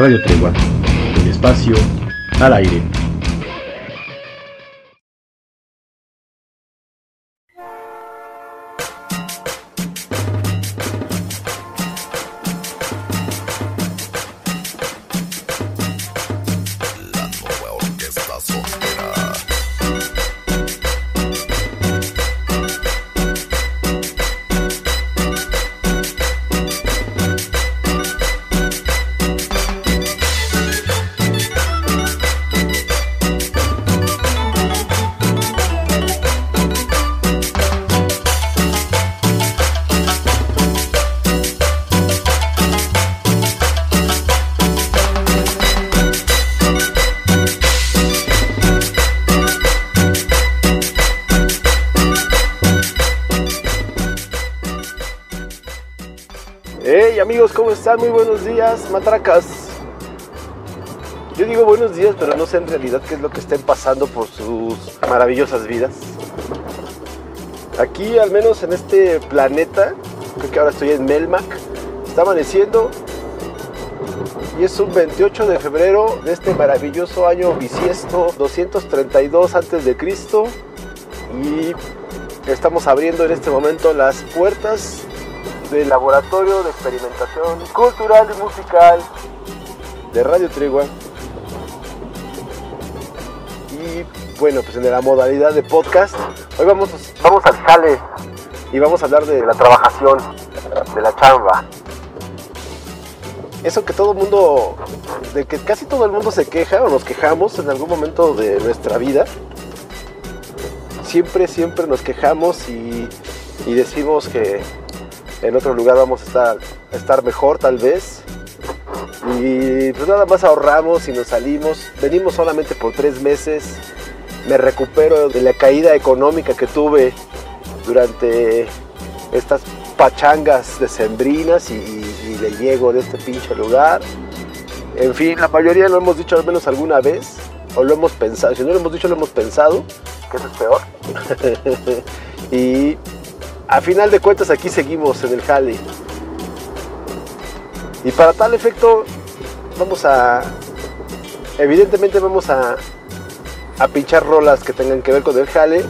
Radio Tregua, el espacio al aire. Realidad qué es lo que estén pasando por sus maravillosas vidas. Aquí, al menos en este planeta, creo que ahora estoy en Melmac, está amaneciendo y es un 28 de febrero de este maravilloso año bisiesto 232 antes de Cristo y estamos abriendo en este momento las puertas del Laboratorio de Experimentación Cultural y Musical de Radio Trigua. Bueno, pues en la modalidad de podcast, hoy vamos, vamos al jale y vamos a hablar de la trabajación, de la chamba. Eso que todo el mundo, de que casi todo el mundo se queja o nos quejamos en algún momento de nuestra vida. Siempre, siempre nos quejamos y, y decimos que en otro lugar vamos a estar, estar mejor tal vez. Y pues nada más ahorramos y nos salimos. Venimos solamente por tres meses. Me recupero de la caída económica que tuve durante estas pachangas decembrinas y, y le llego de este pinche lugar. En fin, la mayoría lo hemos dicho al menos alguna vez, o lo hemos pensado. Si no lo hemos dicho, lo hemos pensado, que eso es peor. y a final de cuentas aquí seguimos en el jale. Y para tal efecto vamos a, evidentemente vamos a, a pinchar rolas que tengan que ver con el jale.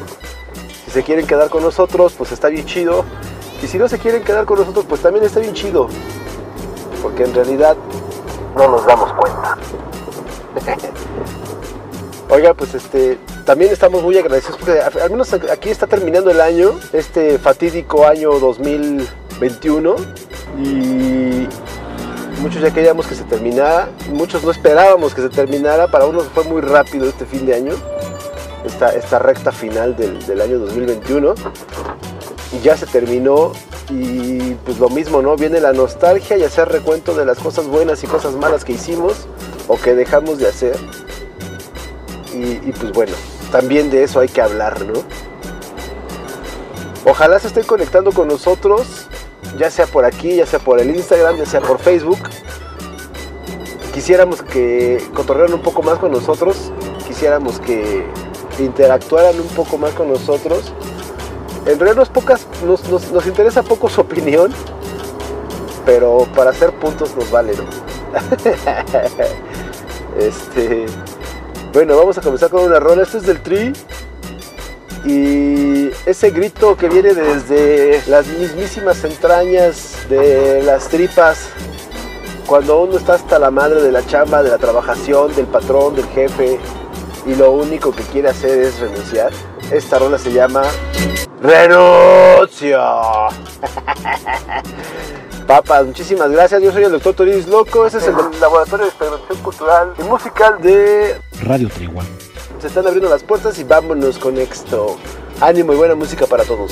Si se quieren quedar con nosotros, pues está bien chido. Y si no se quieren quedar con nosotros, pues también está bien chido. Porque en realidad no nos damos cuenta. Oiga, pues este, también estamos muy agradecidos porque al menos aquí está terminando el año, este fatídico año 2021 y muchos ya queríamos que se terminara, muchos no esperábamos que se terminara, para unos fue muy rápido este fin de año, esta, recta final del, del año 2021 y ya se terminó y pues lo mismo, ¿no? Viene la nostalgia y hacer recuento de las cosas buenas y cosas malas que hicimos o que dejamos de hacer. Y, y, pues bueno, también de eso hay que hablar, ¿no? Ojalá se estén conectando con nosotros, ya sea por aquí, ya sea por el Instagram, ya sea por Facebook. Quisiéramos que cotorrearan un poco más con nosotros, quisiéramos que interactuaran un poco más con nosotros. En realidad nos, pocas, nos, nos, nos interesa poco su opinión, pero para hacer puntos nos vale, ¿no? este, bueno, vamos a comenzar con una rola. Este es del Tri. Y ese grito que viene desde las mismísimas entrañas de las tripas, cuando uno está hasta la madre de la chamba, de la trabajación, del patrón, del jefe, y lo único que quiere hacer es renunciar. Esta rola se llama Renuncio. Papas, muchísimas gracias. Yo soy el doctor Toris Loco. Este es el Laboratorio de Experimentación Cultural y Musical de Radio Triguan. Se están abriendo las puertas y vámonos con esto. Ánimo y buena música para todos.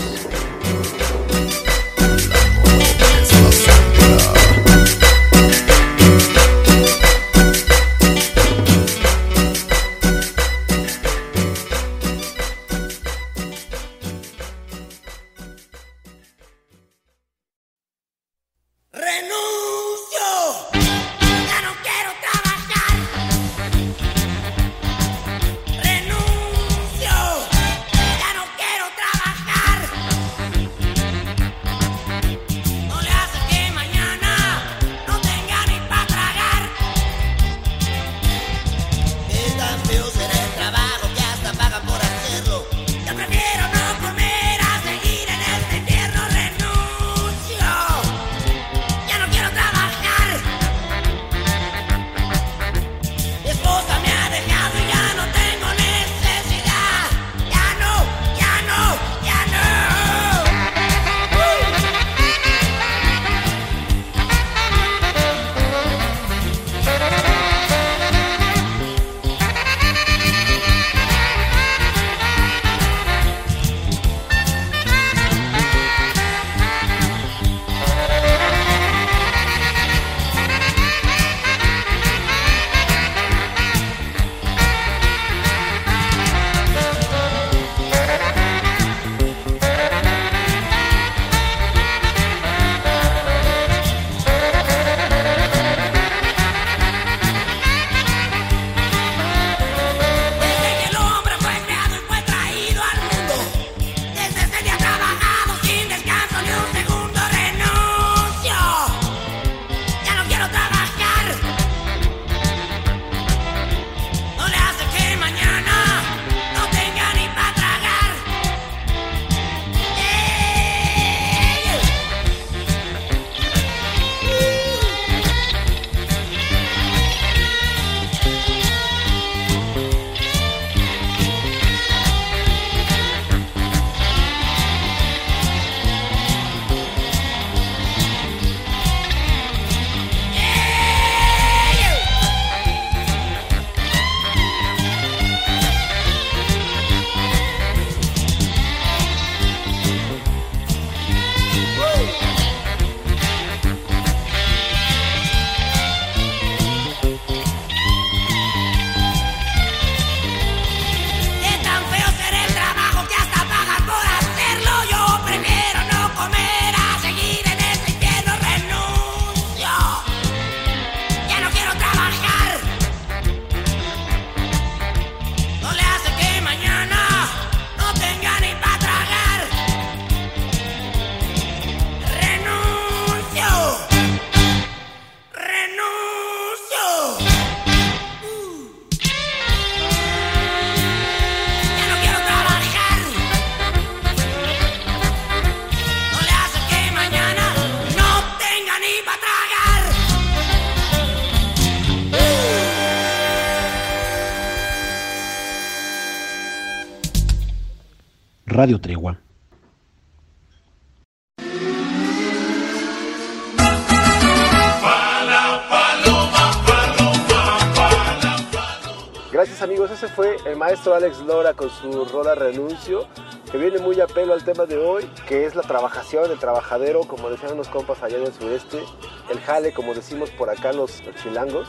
Gracias amigos, ese fue el maestro Alex Lora con su rola Renuncio, que viene muy a pelo al tema de hoy, que es la trabajación, el trabajadero, como decían los compas allá en el sureste, el jale, como decimos por acá los, chilangos.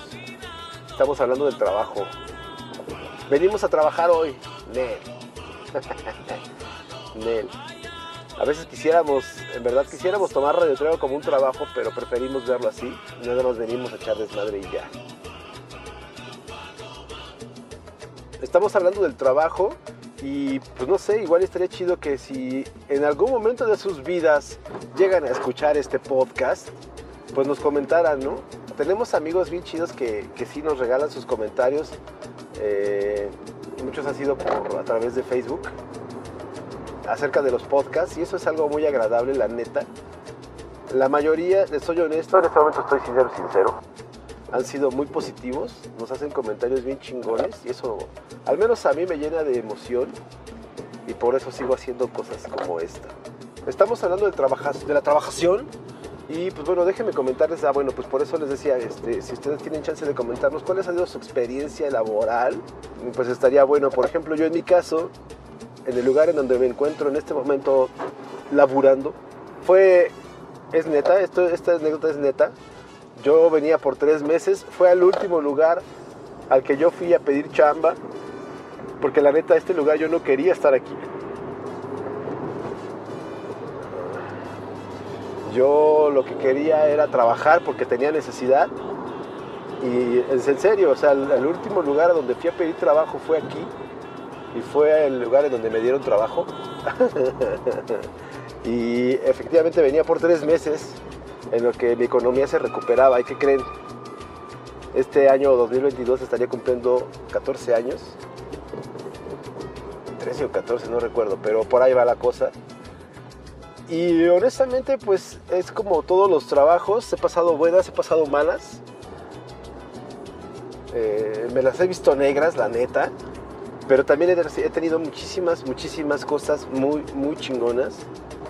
Estamos hablando del trabajo. Venimos a trabajar hoy, Nel. Nel. A veces quisiéramos, en verdad quisiéramos tomar Radio Trevo como un trabajo, pero preferimos verlo así. Nada más venimos a echar desmadre y ya. Estamos hablando del trabajo y pues no sé, igual estaría chido que si en algún momento de sus vidas llegan a escuchar este podcast, pues nos comentaran, ¿no? Tenemos amigos bien chidos que, sí nos regalan sus comentarios. eh, muchos han sido a través de Facebook acerca de los podcasts y eso es algo muy agradable, la neta. La mayoría, les soy honesto, en este momento estoy sincero, sincero, han sido muy positivos, nos hacen comentarios bien chingones y eso al menos a mí me llena de emoción y por eso sigo haciendo cosas como esta. Estamos hablando de, trabaja- de la trabajación y pues bueno, déjenme comentarles, ah bueno, pues por eso les decía, este, si ustedes tienen chance de comentarnos cuál ha sido su experiencia laboral, pues estaría bueno, por ejemplo, yo en mi caso, en el lugar en donde me encuentro en este momento laburando, fue, es neta, esto, esta anécdota es neta, yo venía por tres meses, fue al último lugar al que yo fui a pedir chamba, porque la neta, este lugar yo no quería estar aquí. Yo lo que quería era trabajar porque tenía necesidad. Y es en serio, o sea, el, el último lugar donde fui a pedir trabajo fue aquí. Y fue el lugar en donde me dieron trabajo. y efectivamente venía por tres meses en lo que mi economía se recuperaba. ¿Y qué creen? Este año 2022 estaría cumpliendo 14 años. 13 o 14, no recuerdo, pero por ahí va la cosa. Y honestamente, pues es como todos los trabajos, he pasado buenas, he pasado malas. Eh, me las he visto negras, la neta. Pero también he, tenido muchísimas, muchísimas cosas muy, muy chingonas.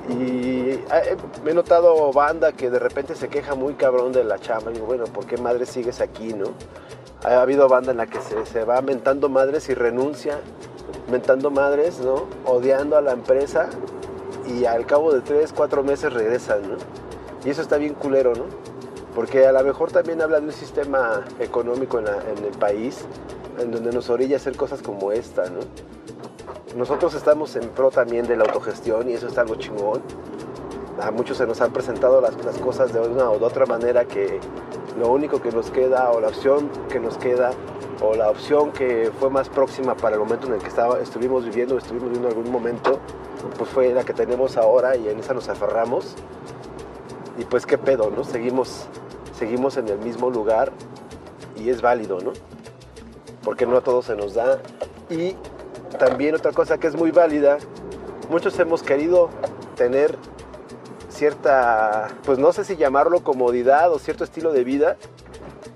Y eh, me he notado banda que de repente se queja muy cabrón de la chamba. Y digo, bueno, ¿por qué madre sigues aquí, no? Ha habido banda en la que se, se va mentando madres y renuncia, mentando madres, ¿no? Odiando a la empresa y al cabo de tres, cuatro meses regresan, ¿no? Y eso está bien culero, ¿no? Porque a lo mejor también habla de un sistema económico en, la- en el país en donde nos orilla a hacer cosas como esta, ¿no? Nosotros estamos en pro también de la autogestión y eso está algo chingón. A muchos se nos han presentado las, las cosas de una o de otra manera que lo único que nos queda o la opción que nos queda o la opción que fue más próxima para el momento en el que estaba, estuvimos viviendo, estuvimos viviendo en algún momento, pues fue la que tenemos ahora y en esa nos aferramos. Y pues qué pedo, ¿no? Seguimos, seguimos en el mismo lugar y es válido, ¿no? Porque no a todos se nos da. Y también otra cosa que es muy válida, muchos hemos querido tener cierta, pues no sé si llamarlo comodidad o cierto estilo de vida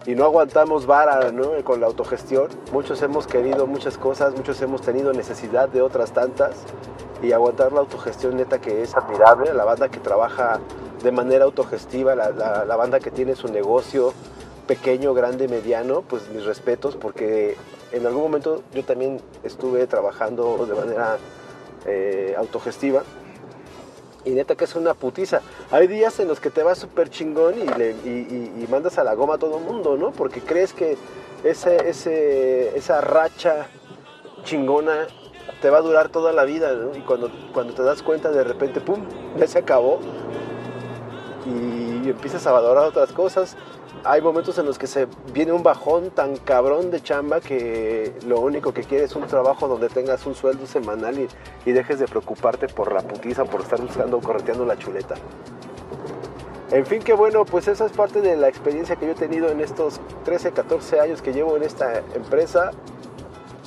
y no aguantamos vara ¿no? con la autogestión. Muchos hemos querido muchas cosas, muchos hemos tenido necesidad de otras tantas y aguantar la autogestión neta que es admirable, la banda que trabaja de manera autogestiva, la, banda que tiene su negocio pequeño, grande, mediano, pues mis respetos porque en algún momento yo también estuve trabajando de manera eh, autogestiva y neta que es una putiza. Hay días en los que te vas súper chingón y mandas a la goma a todo el mundo, ¿no? Porque crees que ese, ese, esa racha chingona te va a durar toda la vida. Y cuando, cuando te das cuenta de repente, ¡pum!, ya se acabó. Y empiezas a valorar otras cosas. Hay momentos en los que se viene un bajón tan cabrón de chamba que lo único que quieres es un trabajo donde tengas un sueldo semanal y, y dejes de preocuparte por la putiza, por estar buscando, correteando la chuleta. En fin, que bueno, pues esa es parte de la experiencia que yo he tenido en estos 13, 14 años que llevo en esta empresa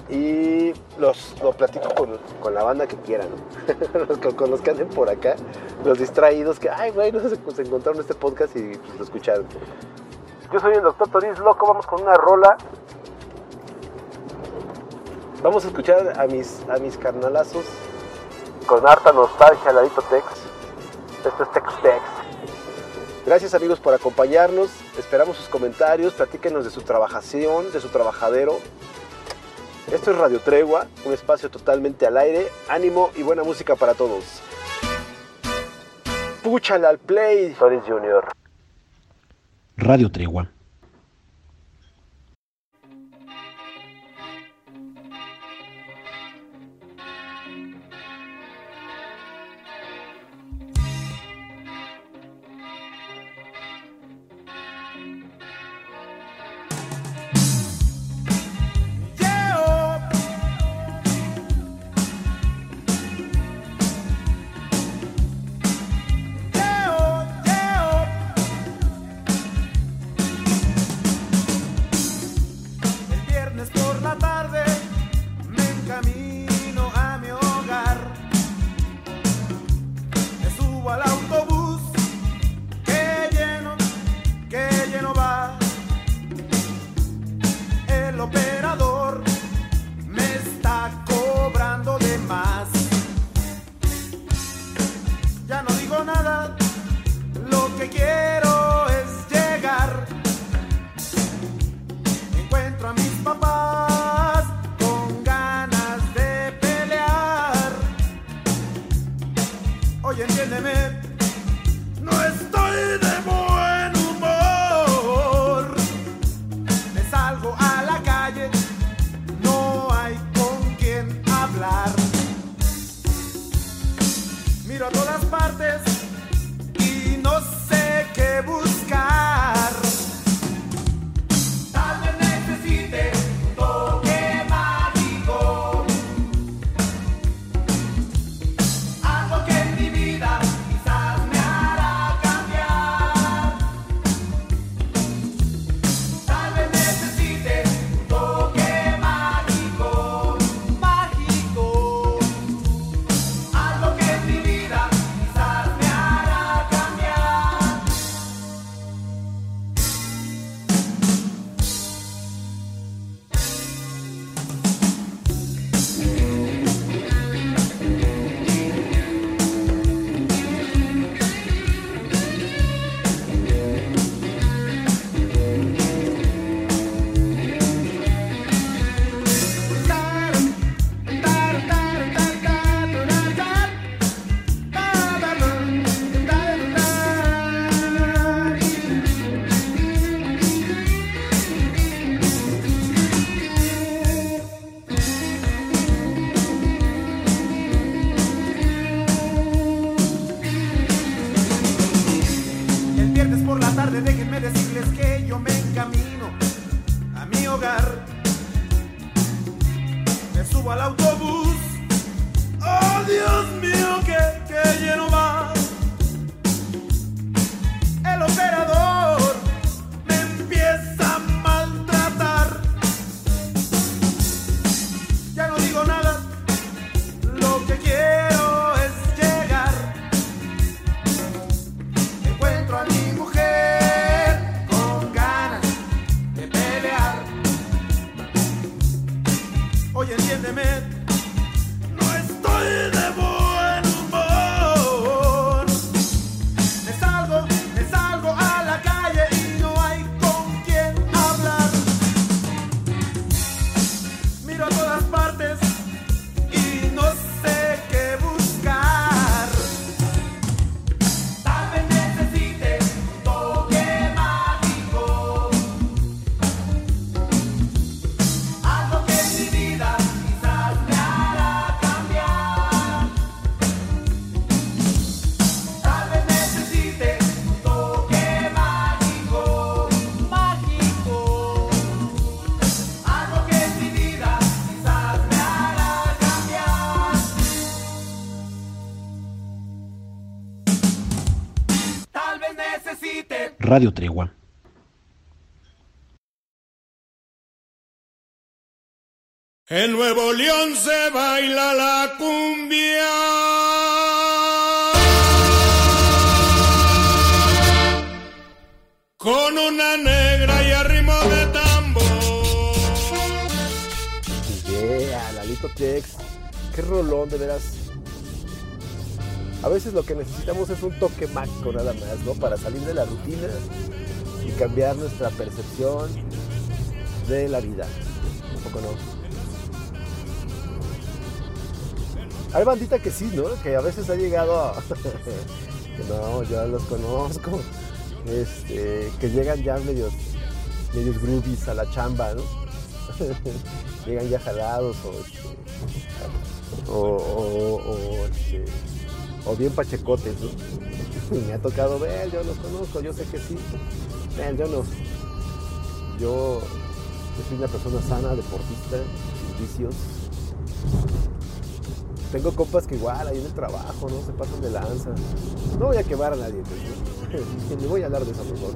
y los, lo platico con, con la banda que quieran, ¿no? con, con los que anden por acá, los distraídos que, ay, güey, no se, se encontraron este podcast y pues, lo escucharon. Yo soy el doctor Toris Loco, vamos con una rola. Vamos a escuchar a mis, a mis carnalazos con harta nostalgia, Ladito Tex. Esto es Tex Tex. Gracias amigos por acompañarnos. Esperamos sus comentarios. Platíquenos de su trabajación, de su trabajadero. Esto es Radio Tregua, un espacio totalmente al aire. Ánimo y buena música para todos. Púchala al play, Soris Junior. Radio Tregua. entiéndeme. Radio Tregua. En Nuevo León se baila la cumbia. Con una negra y arrimo de tambor. Yeah, Lalito Tex. Qué rolón, de veras. A veces lo que necesitamos es un toque mágico nada más, ¿no? Para salir de la rutina y cambiar nuestra percepción de la vida. Un poco no. Hay bandita que sí, ¿no? Que a veces ha llegado a... no, yo los conozco. Este, que llegan ya medios, medios groovies a la chamba, ¿no? llegan ya jalados o, este, o, este, o, bien pachecotes, ¿no? Me ha tocado ver, yo los conozco, yo sé que sí. Ven, yo no. Yo, soy una persona sana, deportista, sin vicios. Tengo compas que igual ahí en el trabajo, ¿no? Se pasan de lanza. No voy a quemar a nadie, pues, Ni voy a hablar de eso mejor.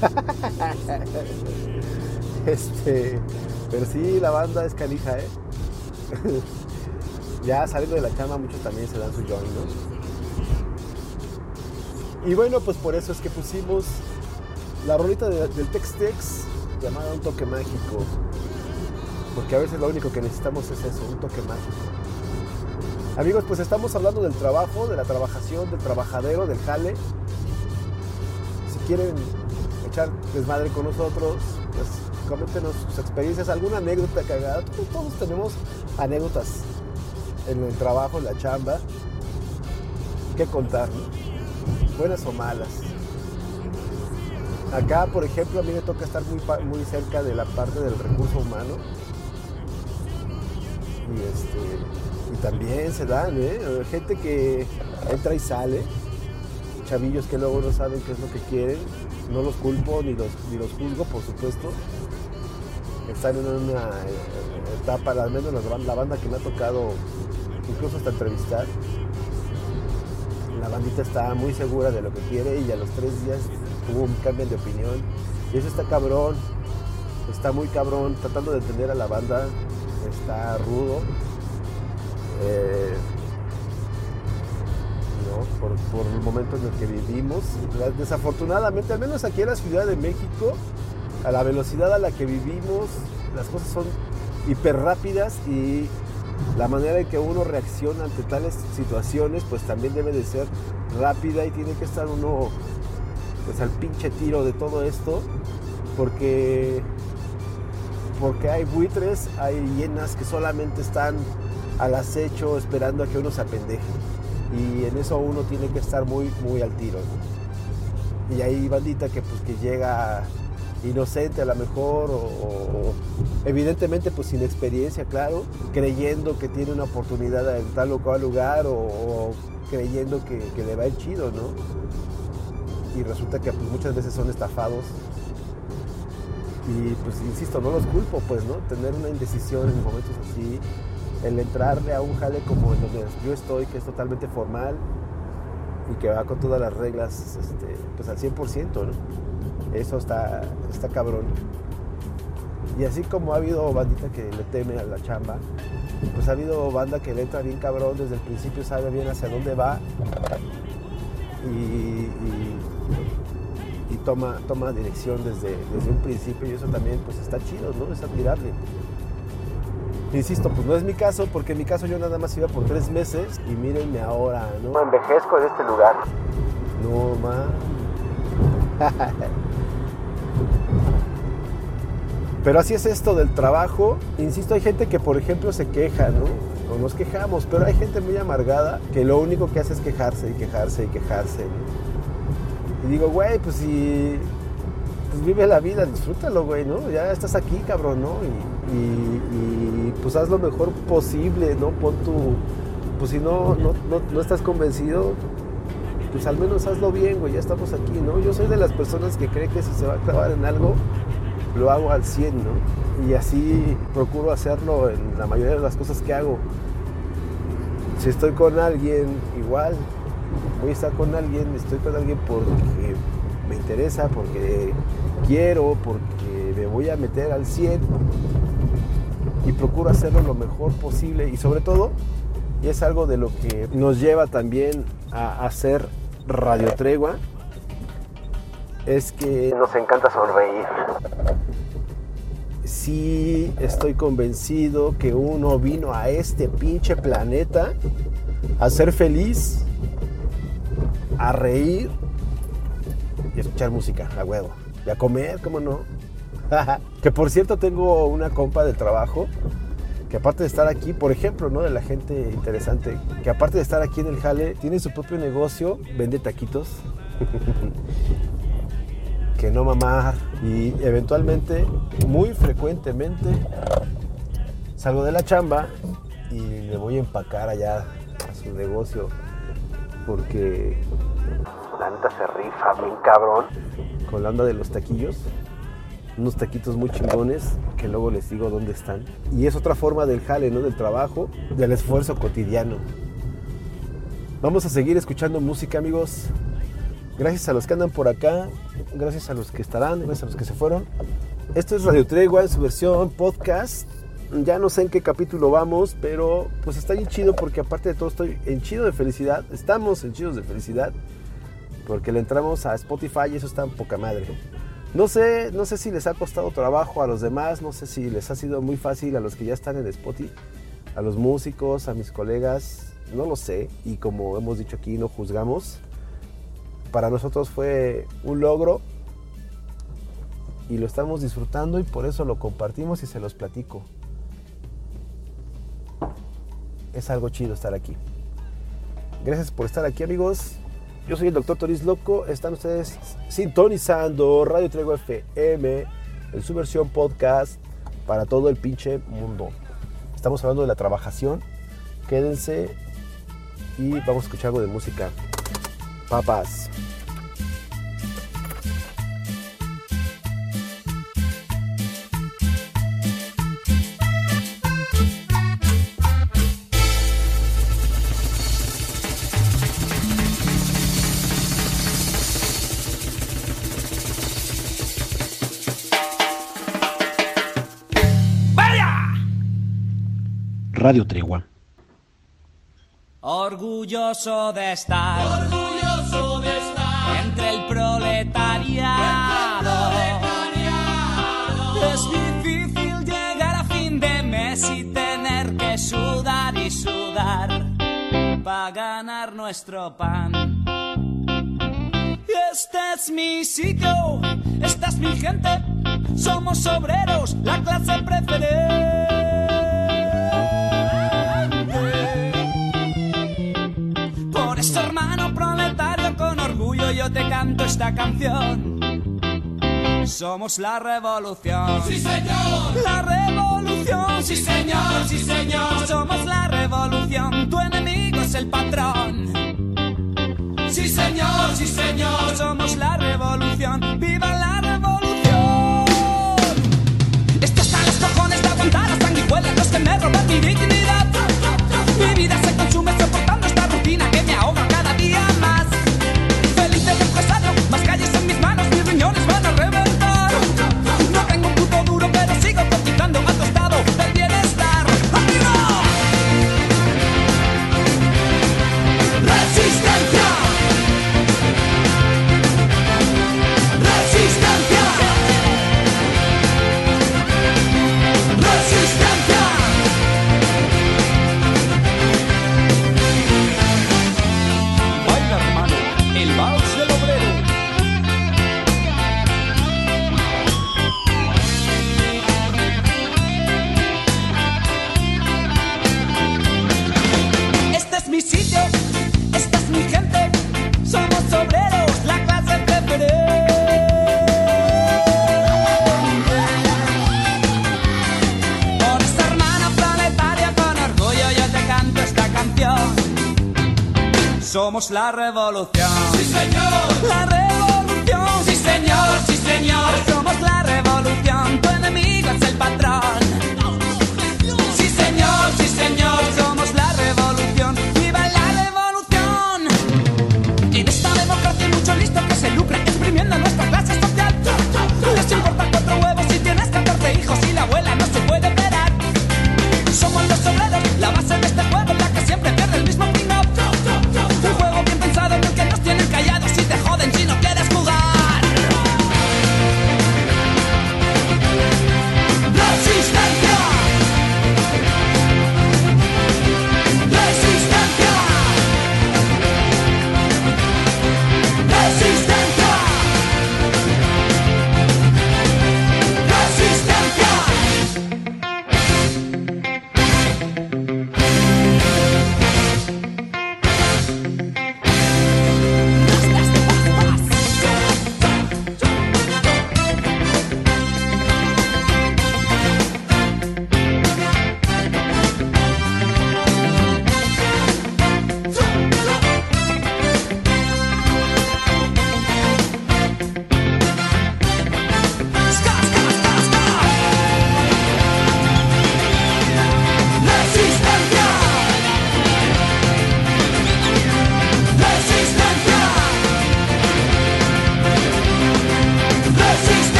este, pero sí, la banda es canija, ¿eh? ya saliendo de la cama, muchos también se dan su join, ¿no? Y bueno, pues por eso es que pusimos la rolita del Tex-Tex llamada Un Toque Mágico. Porque a veces lo único que necesitamos es eso, un toque mágico. Amigos, pues estamos hablando del trabajo, de la trabajación, del trabajadero, del jale. Si quieren echar desmadre con nosotros, pues coméntenos sus experiencias, alguna anécdota cagada. Todos, tenemos anécdotas en el trabajo, en la chamba, que contar, buenas o malas. Acá, por ejemplo, a mí me toca estar muy, muy cerca de la parte del recurso humano. Y, este, y también se dan, ¿eh? Gente que entra y sale, chavillos que luego no saben qué es lo que quieren. No los culpo ni los, ni los juzgo, por supuesto están en una eh, etapa, al menos la banda que me ha tocado incluso hasta entrevistar, la bandita está muy segura de lo que quiere y a los tres días hubo un cambio de opinión. Y eso está cabrón, está muy cabrón, tratando de entender a la banda, está rudo. Eh, por, el momento en el que vivimos. Desafortunadamente, al menos aquí en la Ciudad de México, a la velocidad a la que vivimos, las cosas son hiper rápidas y la manera en que uno reacciona ante tales situaciones pues también debe de ser rápida y tiene que estar uno pues al pinche tiro de todo esto porque porque hay buitres, hay hienas que solamente están al acecho esperando a que uno se apendeje. Y en eso uno tiene que estar muy muy al tiro y hay bandita que pues que llega inocente a lo mejor o, evidentemente pues sin experiencia, claro, creyendo que tiene una oportunidad en tal o cual lugar o, creyendo que, le va el chido, ¿no? Y resulta que pues, muchas veces son estafados. Y pues insisto, no los culpo, pues, ¿no? Tener una indecisión en momentos así, el entrarle a un jale como en donde yo estoy, que es totalmente formal y que va con todas las reglas, este, pues al 100%, ¿no? Eso está, está cabrón. Y así como ha habido bandita que le teme a la chamba, pues ha habido banda que le entra bien cabrón, desde el principio sabe bien hacia dónde va y, toma, toma dirección desde, desde un principio y eso también pues está chido, ¿no? Es admirable. Insisto, pues no es mi caso, porque en mi caso yo nada más iba por tres meses y mírenme ahora, ¿no? Envejezco en este lugar. No, man. Pero así es esto del trabajo. Insisto, hay gente que, por ejemplo, se queja, ¿no? O nos quejamos, pero hay gente muy amargada que lo único que hace es quejarse y quejarse y quejarse. Y digo, güey, pues si pues vive la vida, disfrútalo, güey, ¿no? Ya estás aquí, cabrón, ¿no? Y, pues haz lo mejor posible, ¿no? Pon tu. Pues si no, no, no estás convencido, pues al menos hazlo bien, güey, ya estamos aquí, ¿no? Yo soy de las personas que cree que si se va a clavar en algo, lo hago al 100, ¿no? Y así procuro hacerlo en la mayoría de las cosas que hago. Si estoy con alguien, igual, voy a estar con alguien, estoy con alguien porque me interesa, porque quiero, porque me voy a meter al 100 y procuro hacerlo lo mejor posible y sobre todo, y es algo de lo que nos lleva también a hacer Radio Tregua, es que nos encanta sonreír. Sí, estoy convencido que uno vino a este pinche planeta a ser feliz a reír y a escuchar música, a huevo. Y a comer, ¿cómo no? que por cierto tengo una compa de trabajo que aparte de estar aquí, por ejemplo, ¿no? De la gente interesante, que aparte de estar aquí en el Jale, tiene su propio negocio, vende taquitos. que no mamar. Y eventualmente, muy frecuentemente, salgo de la chamba y me voy a empacar allá a su negocio. Porque La neta se rifa bien cabrón. con la onda de los taquillos, unos taquitos muy chingones que luego les digo dónde están. Y es otra forma del jale, ¿no? Del trabajo, del esfuerzo cotidiano. Vamos a seguir escuchando música, amigos. Gracias a los que andan por acá, gracias a los que estarán, gracias a los que se fueron. Esto es Radio Tregua en su versión podcast. Ya no sé en qué capítulo vamos, pero pues está bien chido porque aparte de todo estoy en chido de felicidad. Estamos en chidos de felicidad porque le entramos a Spotify y eso está en poca madre. No sé, no sé si les ha costado trabajo a los demás, no sé si les ha sido muy fácil a los que ya están en Spotify, a los músicos, a mis colegas, no lo sé. Y como hemos dicho aquí, no juzgamos. Para nosotros fue un logro y lo estamos disfrutando y por eso lo compartimos y se los platico. Es algo chido estar aquí. Gracias por estar aquí amigos. Yo soy el doctor Toris Loco. Están ustedes sintonizando Radio Trego FM en su versión podcast para todo el pinche mundo. Estamos hablando de la trabajación. Quédense y vamos a escuchar algo de música. Papas. Radio Tregua. Orgulloso de estar. Orgulloso de estar. Entre el proletariado. Es difícil llegar a fin de mes y tener que sudar y sudar para ganar nuestro pan. Este es mi sitio, esta es mi gente. Somos obreros, la clase preferente. Yo te canto esta canción. Somos la revolución. Sí, señor. La revolución. Sí, señor, sí, señor. Somos la revolución. Tu enemigo es el patrón. Sí, señor, sí, señor. Somos la revolución. ¡Viva la revolución! Esto está en los cojones de aguantar las sanguijuelas los que me roban mi dignidad. Somos la revolución. Sí, señor. La revolución. Sí, señor, sí, señor. Somos la revolución. Tu enemigo es el patrón.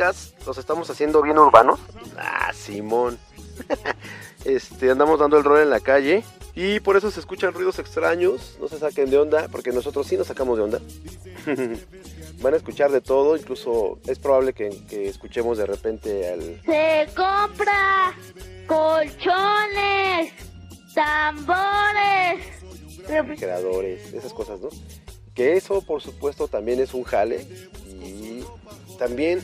Podcasts los estamos haciendo bien urbanos. Ah, Simón. este, andamos dando el rol en la calle. Y por eso se escuchan ruidos extraños. No se saquen de onda, porque nosotros sí nos sacamos de onda. Van a escuchar de todo, incluso es probable que, que escuchemos de repente al, Se compra colchones, tambores. refrigeradores, esas cosas, ¿no? Que eso, por supuesto, también es un jale y también,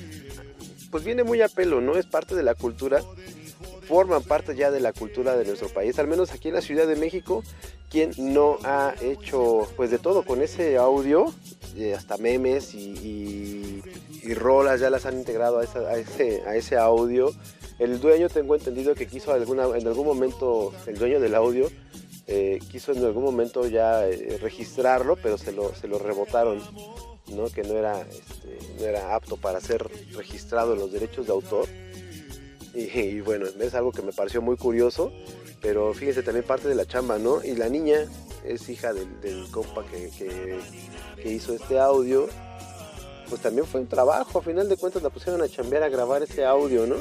pues viene muy a pelo, ¿no? Es parte de la cultura, forman parte ya de la cultura de nuestro país, al menos aquí en la Ciudad de México, quien no ha hecho, pues de todo con ese audio, eh, hasta memes y, y- rolas ya las han integrado a, esa- a ese, a ese audio. El dueño, tengo entendido que quiso alguna, en algún momento, el dueño del audio, eh, quiso en algún momento ya eh, registrarlo, pero se lo, se lo rebotaron, ¿no? que no era, este, no era apto para ser registrado en los derechos de autor. Y, bueno, es algo que me pareció muy curioso, pero fíjense también parte de la chamba, ¿no? Y la niña es hija del, compa que, que- hizo este audio, pues también fue un trabajo, a final de cuentas la pusieron a chambear a grabar ese audio, ¿no?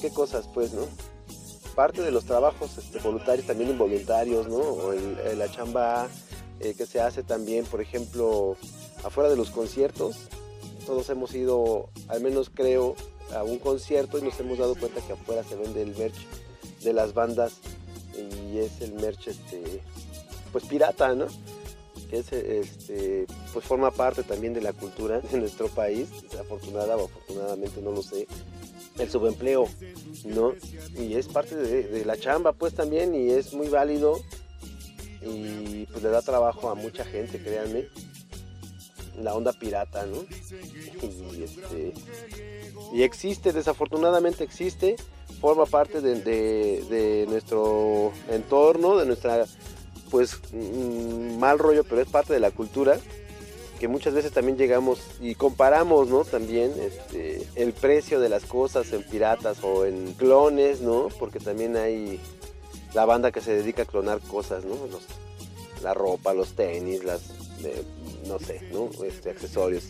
Qué cosas, pues, ¿no? parte de los trabajos este, voluntarios, también involuntarios, ¿no? O la chamba eh, que se hace también, por ejemplo, afuera de los conciertos. Todos hemos ido, al menos creo, a un concierto y nos hemos dado cuenta que afuera se vende el merch de las bandas y es el merch, este, pues pirata, ¿no? Que es, este, pues forma parte también de la cultura de nuestro país, desafortunada o afortunadamente, no lo sé el subempleo, ¿no? Y es parte de, de la chamba, pues también, y es muy válido y pues le da trabajo a mucha gente, créanme. La onda pirata, ¿no? Y, este, y existe, desafortunadamente existe, forma parte de, nuestro entorno, de nuestra, pues, mm, mal rollo, pero es parte de la cultura que muchas veces también llegamos y comparamos, ¿no? También este, el precio de las cosas en piratas o en clones, ¿no? Porque también hay la banda que se dedica a clonar cosas, ¿no? La ropa, los tenis, las, eh, no sé, ¿no? Este, accesorios.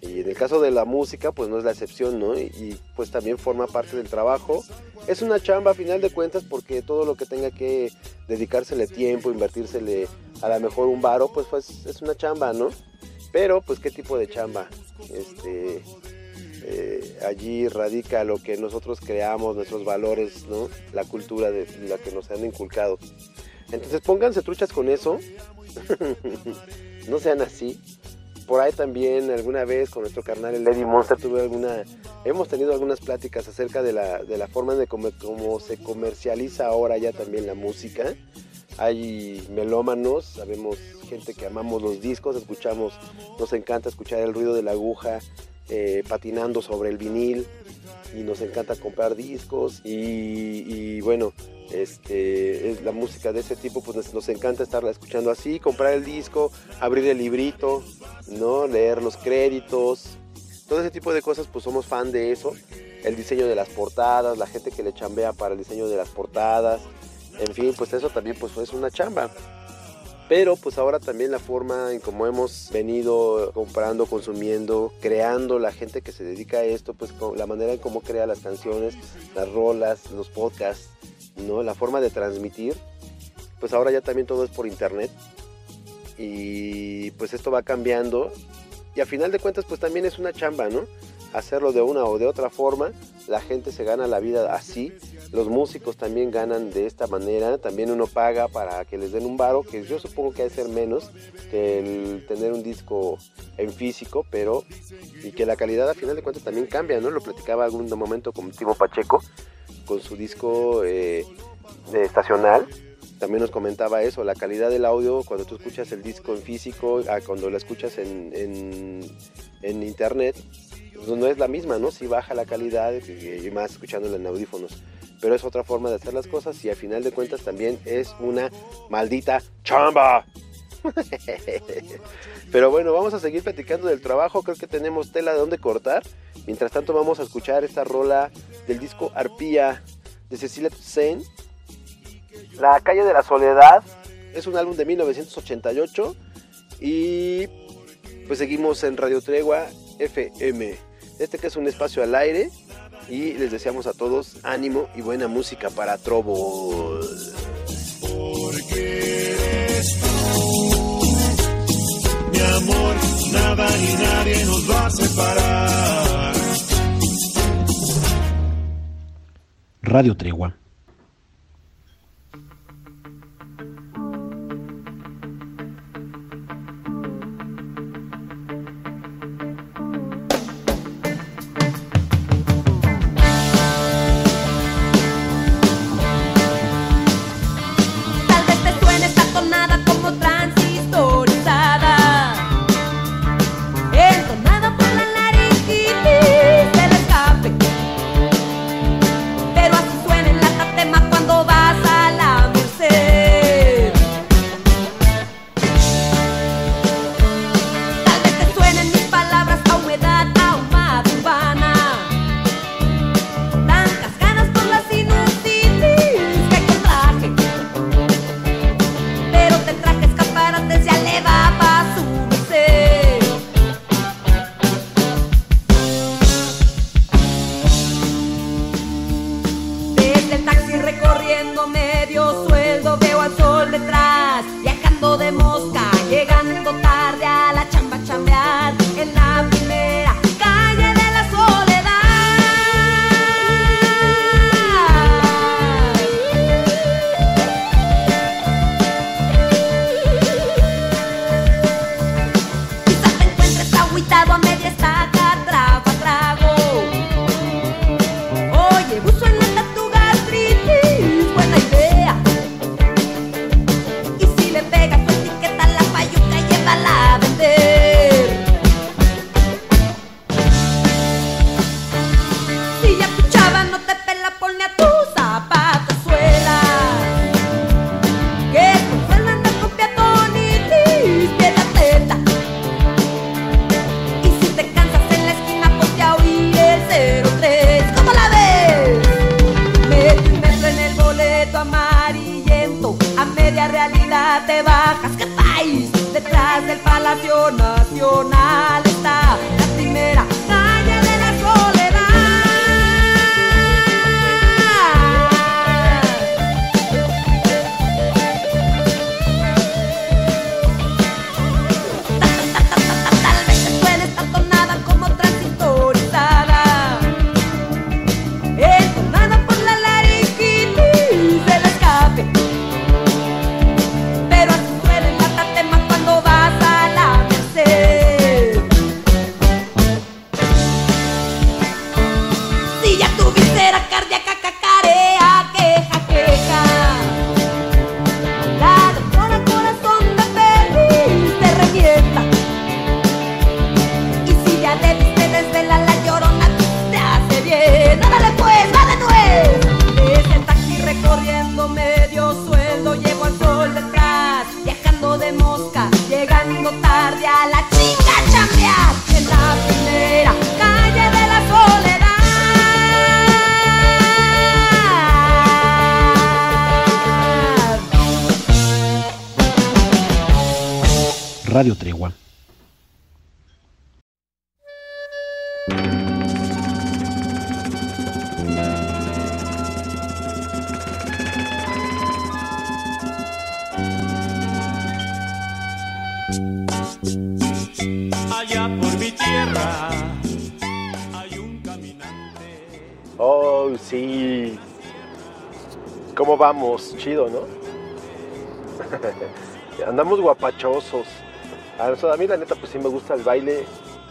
Y en el caso de la música, pues no es la excepción, ¿no? Y, pues también forma parte del trabajo. Es una chamba a final de cuentas porque todo lo que tenga que dedicársele tiempo, invertírsele a lo mejor un varo, pues, pues es una chamba, ¿no? Pero, pues, ¿qué tipo de chamba? Este, eh, allí radica lo que nosotros creamos, nuestros valores, ¿no? La cultura de la que nos han inculcado. Entonces, pónganse truchas con eso. no sean así. Por ahí también alguna vez con nuestro carnal el Lady Monster tuve alguna, hemos tenido algunas pláticas acerca de la, de la forma de cómo, se comercializa ahora ya también la música. Hay melómanos, sabemos gente que amamos los discos, escuchamos, nos encanta escuchar el ruido de la aguja eh, patinando sobre el vinil y nos encanta comprar discos y, bueno, este, es la música de ese tipo, pues nos, nos encanta estarla escuchando así, comprar el disco, abrir el librito, ¿no? leer los créditos, todo ese tipo de cosas, pues somos fan de eso. El diseño de las portadas, la gente que le chambea para el diseño de las portadas, en fin, pues eso también pues es una chamba. Pero pues ahora también la forma en cómo hemos venido comprando, consumiendo, creando la gente que se dedica a esto, pues la manera en cómo crea las canciones, las rolas, los podcasts, ¿no? La forma de transmitir, pues ahora ya también todo es por internet. Y pues esto va cambiando. Y a final de cuentas pues también es una chamba, ¿no? Hacerlo de una o de otra forma, la gente se gana la vida así, los músicos también ganan de esta manera, también uno paga para que les den un varo, que yo supongo que ha de ser menos que el tener un disco en físico, pero y que la calidad a final de cuentas también cambia, ¿no? Lo platicaba algún momento con Timo Pacheco, con su disco eh, de estacional, también nos comentaba eso, la calidad del audio cuando tú escuchas el disco en físico, a cuando lo escuchas en, en, internet, pues no es la misma, ¿no? Sí baja la calidad y, más escuchándolo en audífonos. Pero es otra forma de hacer las cosas y al final de cuentas también es una maldita chamba. Pero bueno, vamos a seguir platicando del trabajo, creo que tenemos tela de dónde cortar. Mientras tanto vamos a escuchar esta rola del disco Arpía de Cecilia Toussaint. La calle de la soledad es un álbum de 1988 y pues seguimos en Radio Tregua FM. Este que es un espacio al aire y les deseamos a todos ánimo y buena música para Trovo. Porque eres tú, mi amor, nada ni nadie nos va a separar. Radio Tregua. A mí la neta pues sí me gusta el baile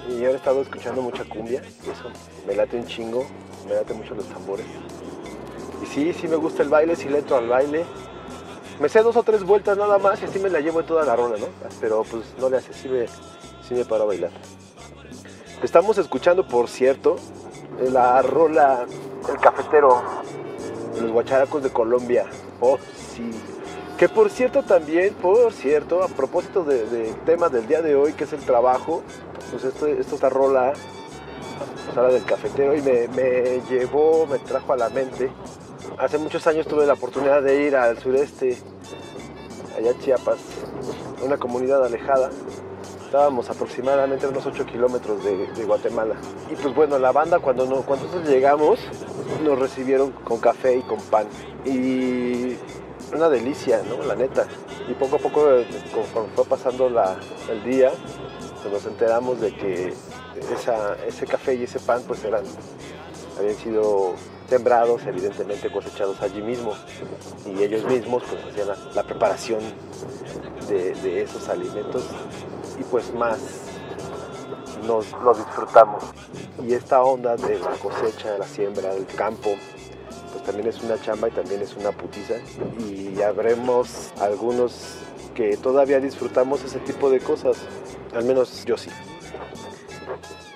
y ahora he estado escuchando mucha cumbia y eso me late un chingo, me late mucho los tambores. Y sí, sí me gusta el baile, sí le entro al baile. Me sé dos o tres vueltas nada más y así me la llevo en toda la rola, ¿no? Pero pues no le hace, sí me, sí me paro a bailar. Estamos escuchando, por cierto, la rola El Cafetero los guacharacos de Colombia. Oh, sí. Que por cierto también, por cierto, a propósito del de tema del día de hoy, que es el trabajo, pues esto, esto esta rola, habla del cafetero y me, me llevó, me trajo a la mente. Hace muchos años tuve la oportunidad de ir al sureste, allá en Chiapas, una comunidad alejada. Estábamos aproximadamente a unos 8 kilómetros de, de Guatemala. Y pues bueno, la banda cuando, no, cuando nosotros llegamos nos recibieron con café y con pan. Y una delicia, ¿no? La neta. Y poco a poco, eh, conforme fue pasando la- el día, pues nos enteramos de que esa- ese café y ese pan pues eran, habían sido sembrados, evidentemente cosechados allí mismo. Y ellos mismos pues hacían la, preparación de, de esos alimentos y pues más nos lo disfrutamos. Y esta onda de la cosecha, la siembra, del campo, pues también es una chamba y también es una putiza. Y habremos algunos que todavía disfrutamos ese tipo de cosas. Al menos yo sí.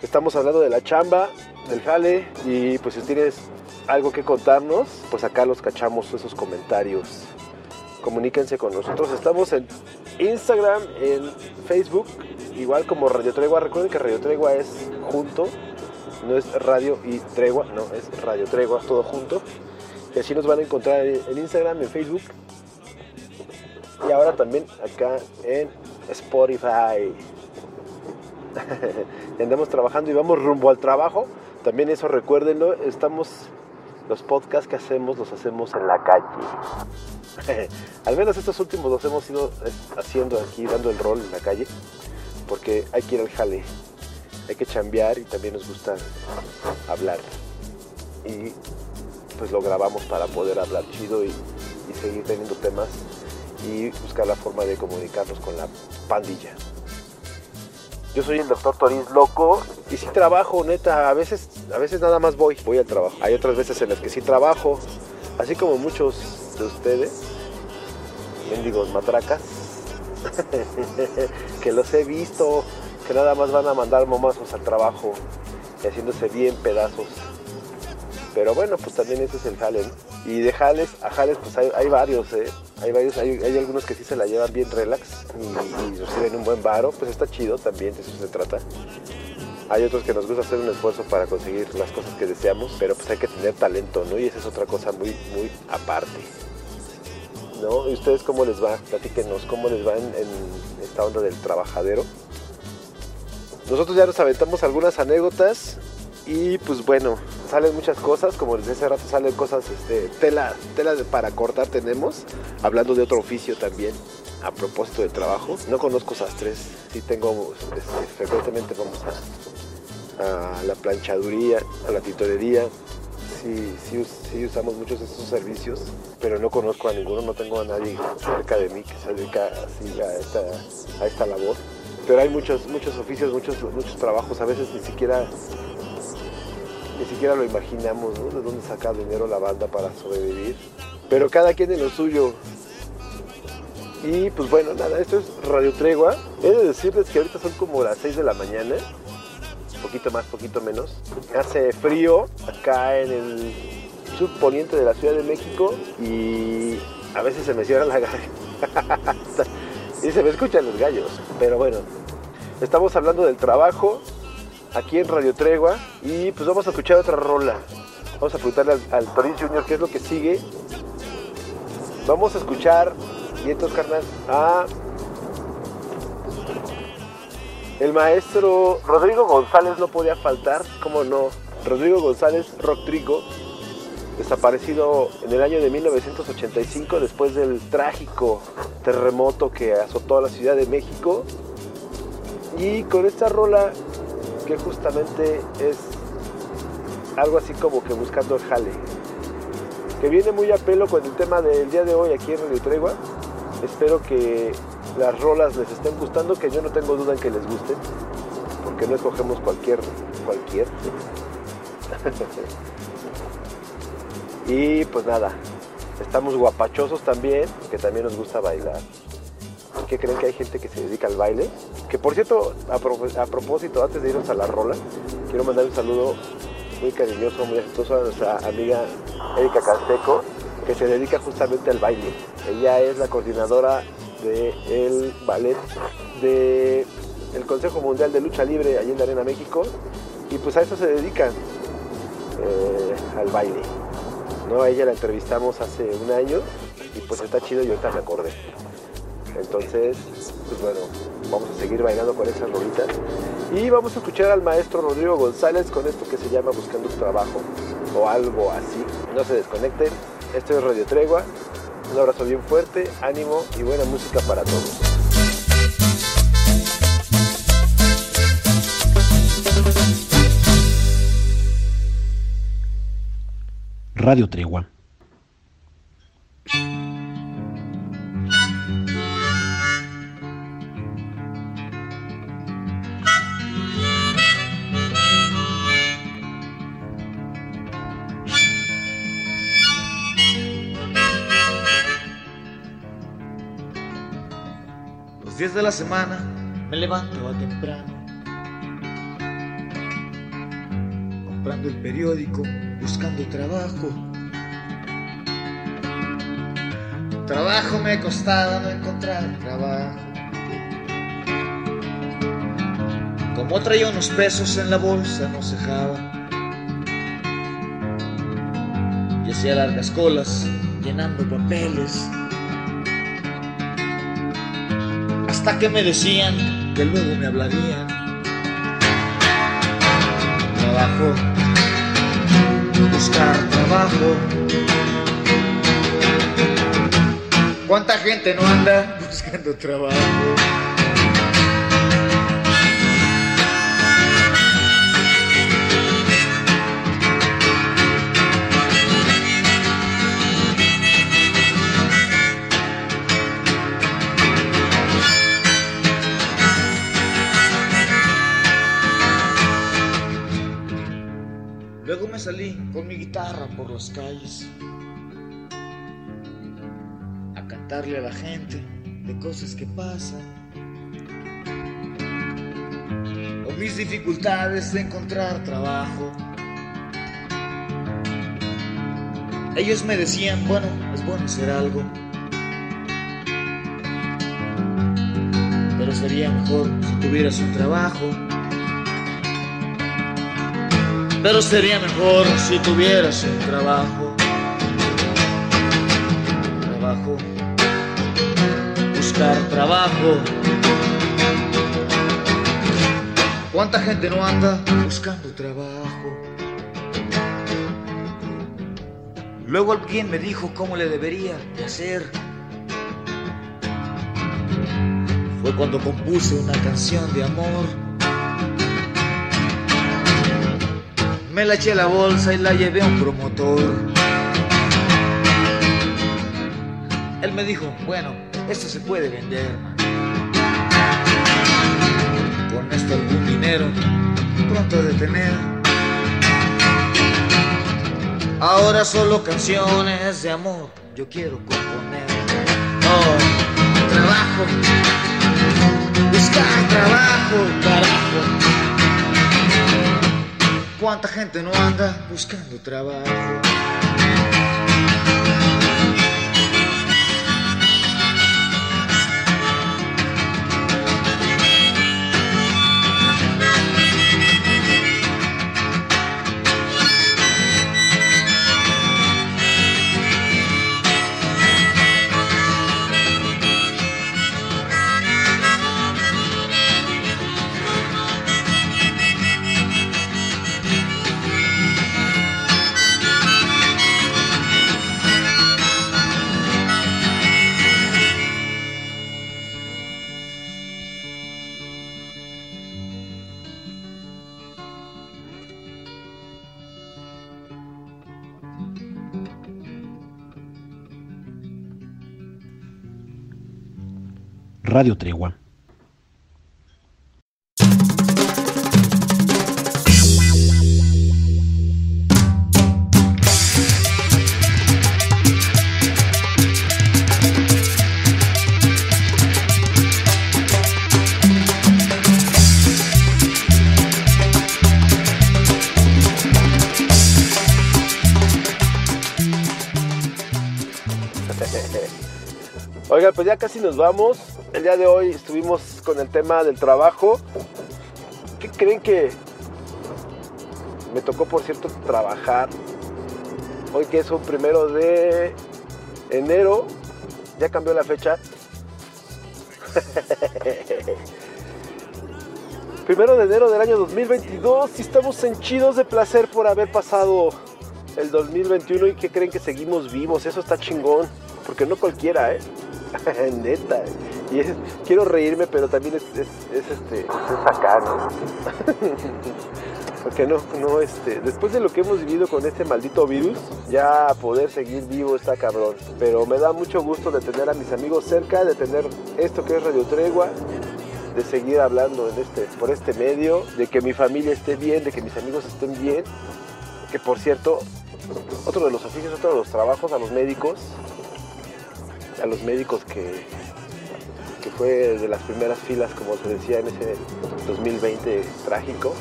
Estamos hablando de la chamba, del jale y pues si tienes algo que contarnos, pues acá los cachamos esos comentarios. Comuníquense con nosotros. Estamos en Instagram, en Facebook, igual como Radio Tregua. Recuerden que Radio Tregua es junto, no es Radio y Tregua, no, es Radio Tregua, todo junto. Y así nos van a encontrar en Instagram, en Facebook. Y ahora también acá en Spotify. Andamos trabajando y vamos rumbo al trabajo. También eso recuérdenlo, estamos, los podcasts que hacemos los hacemos en la calle. Al menos estos últimos los hemos ido eh, haciendo aquí, dando el rol en la calle, porque hay que ir al jale, hay que chambear y también nos gusta hablar. Y pues lo grabamos para poder hablar chido y, y seguir teniendo temas y buscar la forma de comunicarnos con la pandilla. Yo soy el doctor Toriz Loco y sí trabajo, neta, a veces, a veces nada más voy, voy al trabajo. Hay otras veces en las que sí trabajo, así como muchos de ustedes, mendigos matracas, que los he visto, que nada más van a mandar momazos al trabajo y haciéndose bien pedazos. Pero bueno, pues también ese es el jale. Y de jales a jales, pues hay, hay varios, ¿eh? Hay varios, hay, algunos que sí se la llevan bien relax y, reciben un buen varo, pues está chido también, de eso se trata. Hay otros que nos gusta hacer un esfuerzo para conseguir las cosas que deseamos, pero pues hay que tener talento, ¿no? Y esa es otra cosa muy, muy aparte. ¿No? ¿Y ustedes cómo les va? Platíquenos, ¿cómo les va en esta onda del trabajadero? Nosotros ya nos aventamos algunas anécdotas y pues bueno, salen muchas cosas, como les decía hace rato salen cosas, este, tela, tela para cortar tenemos, hablando de otro oficio también, a propósito del trabajo. No conozco sastres, sí tengo, este, frecuentemente vamos a, a la planchaduría, a la tintorería, sí, sí, sí usamos muchos de estos servicios, pero no conozco a ninguno, no tengo a nadie cerca de mí que se dedica así a esta, a esta labor. Pero hay muchos, muchos oficios, muchos, muchos trabajos, a veces ni siquiera ni siquiera lo imaginamos. De dónde saca dinero la banda para sobrevivir. Pero cada quien en lo suyo. Y pues bueno, nada, esto es Radio Tregua. He de decirles que ahorita son como las 6 de la mañana. Poquito más, poquito menos. Hace frío acá en el subponiente de la Ciudad de México. Y a veces se me cierra la garganta. Y se me escuchan los gallos. Pero bueno, estamos hablando del trabajo aquí en Radio Tregua y pues vamos a escuchar otra rola. Vamos a preguntarle al, al Torín Junior qué es lo que sigue. Vamos a escuchar, y entonces carnal, a el maestro Rodrigo González no podía faltar, cómo no. Rodrigo González Rodrigo, desaparecido en el año de 1985 después del trágico terremoto que azotó a la Ciudad de México. Y con esta rola que justamente es algo así como que buscando el jale, que viene muy a pelo con el tema del día de hoy aquí en Radio Tregua. Espero que las rolas les estén gustando, que yo no tengo duda en que les gusten, porque no escogemos cualquier, cualquier. y pues nada, estamos guapachosos también, que también nos gusta bailar. ¿Qué creen que hay gente que se dedica al baile? Que por cierto, a, pro- a propósito, antes de irnos a la rola, quiero mandar un saludo muy cariñoso, muy afectuoso a nuestra amiga Erika Canseco, que se dedica justamente al baile. Ella es la coordinadora del ballet del Consejo Mundial de Lucha Libre allí en la Arena México y pues a eso se dedican, eh, al baile. ¿No? A ella la entrevistamos hace un año y pues está chido y ahorita me acordé. Entonces, pues bueno, vamos a seguir bailando con esas rolitas. Y vamos a escuchar al maestro Rodrigo González con esto que se llama Buscando un Trabajo o algo así. No se desconecten. Esto es Radio Tregua. Un abrazo bien fuerte, ánimo y buena música para todos. Radio Tregua. Los días de la semana me levanto a temprano, comprando el periódico, buscando trabajo. Trabajo me costaba no encontrar trabajo. Como traía unos pesos en la bolsa, no cejaba. Y hacía largas colas, llenando papeles. Hasta que me decían que luego me hablarían. Trabajo, buscar trabajo. ¿Cuánta gente no anda buscando trabajo? Me salí con mi guitarra por las calles a cantarle a la gente de cosas que pasan o mis dificultades de encontrar trabajo. Ellos me decían, bueno, es bueno hacer algo, pero sería mejor si tuvieras un trabajo. Pero sería mejor si tuvieras un trabajo. Trabajo. Buscar trabajo. ¿Cuánta gente no anda buscando trabajo? Luego alguien me dijo cómo le debería de hacer. Fue cuando compuse una canción de amor. Me la eché la bolsa y la llevé a un promotor. Él me dijo, bueno, esto se puede vender. Con esto algún dinero pronto de tener. Ahora solo canciones de amor yo quiero componer. Oh, trabajo, buscar trabajo, carajo. ¿Cuánta gente no anda buscando trabajo? Radio Tregua. Pues ya casi nos vamos. El día de hoy estuvimos con el tema del trabajo. ¿Qué creen que me tocó, por cierto, trabajar? Hoy que es un primero de enero, ya cambió la fecha. Primero de enero del año 2022 y estamos henchidos de placer por haber pasado el 2021 y que creen que seguimos vivos. Eso está chingón, porque no cualquiera, ¿eh? Neta. Y es- quiero reírme, pero también es, es, es, este. Es acá, ¿no? Porque no, no, este. Después de lo que hemos vivido con este maldito virus, ya poder seguir vivo está cabrón. Pero me da mucho gusto de tener a mis amigos cerca, de tener esto que es Radio Tregua, de seguir hablando en este, por este medio, de que mi familia esté bien, de que mis amigos estén bien. Que por cierto, otro de los oficios, otro de los trabajos a los médicos, a los médicos que, que fue de las primeras filas, como se decía en ese 2020 trágico,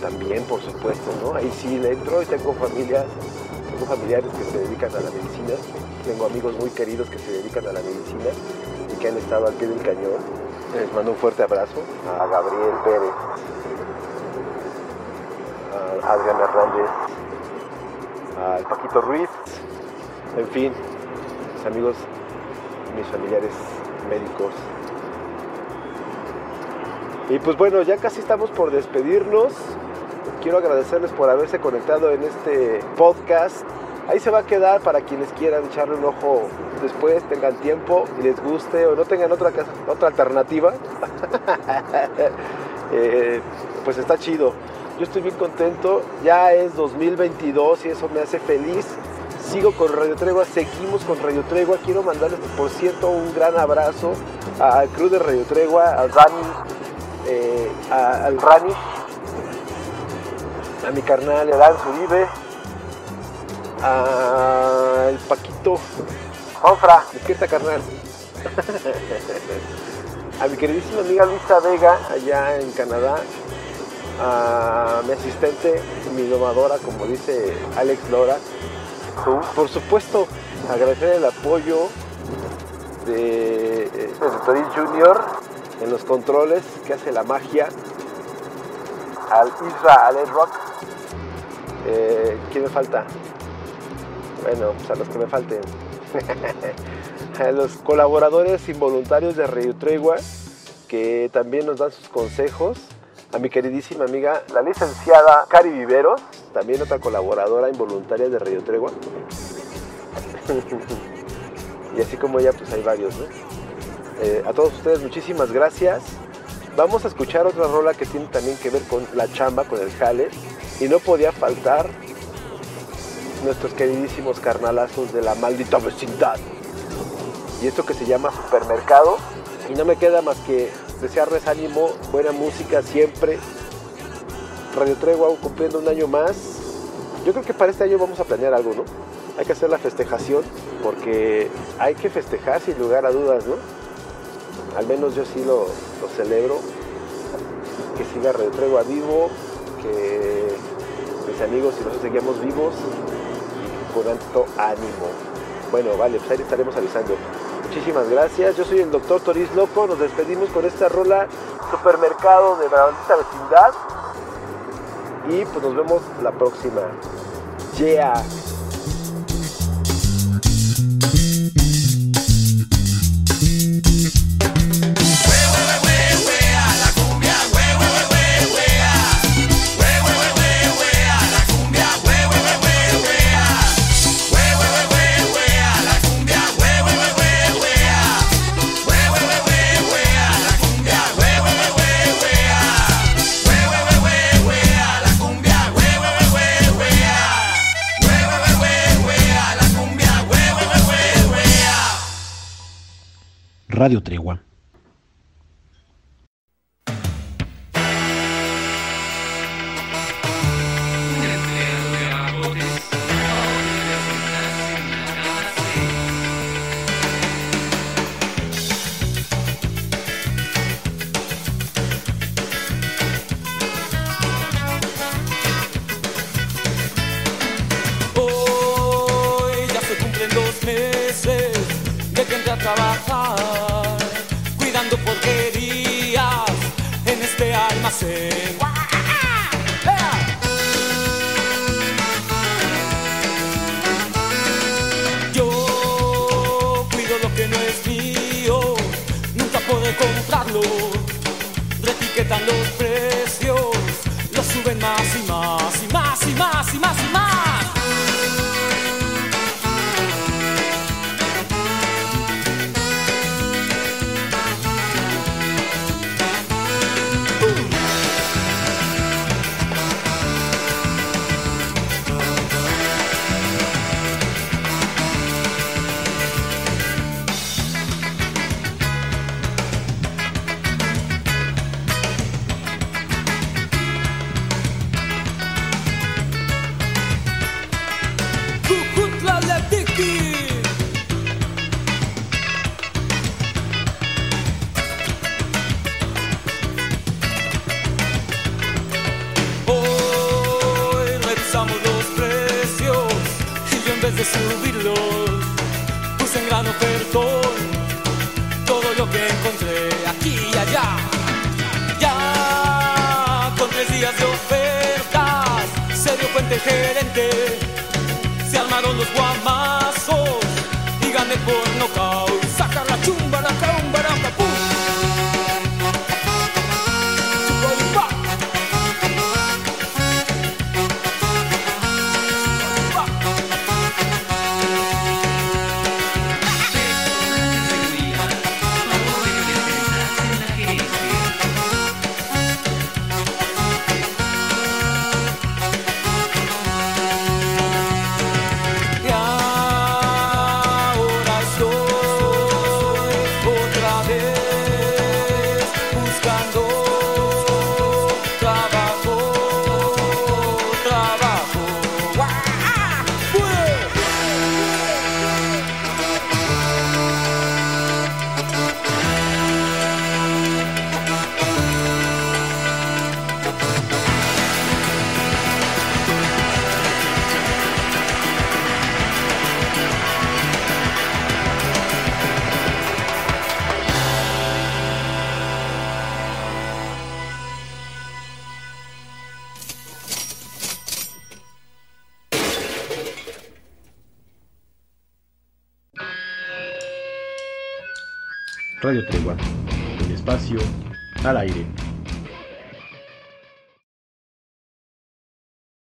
también por supuesto, ¿no? Ahí sí le entro y tengo familias, tengo familiares que se dedican a la medicina, tengo amigos muy queridos que se dedican a la medicina y que han estado al pie del cañón. Les mando un fuerte abrazo a Gabriel Pérez, a Adrián Hernández, al Paquito Ruiz, en fin, mis amigos, mis familiares médicos. Y pues bueno, ya casi estamos por despedirnos. Quiero agradecerles por haberse conectado en este podcast. Ahí se va a quedar para quienes quieran echarle un ojo después, tengan tiempo y les guste o no tengan otra, otra alternativa. Eh, pues está chido. Yo estoy bien contento. Ya es 2022 y eso me hace feliz. Sigo con Radio Tregua, seguimos con Radio Tregua. Quiero mandarles, por cierto, un gran abrazo al crew de Radio Tregua, al Rani, eh, a- al Rani, a mi carnal Elan Zuribe, al Paquito, Juanfra, despierta carnal. a mi queridísima amiga Luisa Vega, allá en Canadá, a mi asistente, mi domadora, como dice Alex Lora. Por supuesto, agradecer el apoyo de eh, Toril Junior en los controles, que hace la magia, al Isra Aled Rock. Eh, ¿Quién me falta? Bueno, pues a los que me falten. a los colaboradores involuntarios de Radio Tregua, que también nos dan sus consejos. A mi queridísima amiga, la licenciada Cari Viveros, también otra colaboradora involuntaria de Radio Tregua. y así como ella, pues hay varios, ¿no? Eh, a todos ustedes, muchísimas gracias. Vamos a escuchar otra rola que tiene también que ver con la chamba, con el jale. Y no podía faltar nuestros queridísimos carnalazos de la maldita vecindad. Y esto que se llama supermercado. Y no me queda más que desearles ánimo, buena música siempre. Radio Tregua cumpliendo un año más. Yo creo que para este año vamos a planear algo, ¿no? Hay que hacer la festejación porque hay que festejar sin lugar a dudas, ¿no? Al menos yo sí lo, celebro. Que siga Radio Tregua vivo, que mis amigos y nosotros seguimos vivos y con alto ánimo. Bueno, vale, pues ahí estaremos avisando. Muchísimas gracias. Yo soy el doctor Toris Loco. Nos despedimos con esta rola Supermercado de maldita vecindad. Y pues nos vemos la próxima. Yeah. Radio Tregua. Revisamos los precios y yo en vez de subirlos puse en gran ofertón todo lo que encontré aquí y allá. Ya con tres días de ofertas se dio cuenta el gerente se armaron los guamazos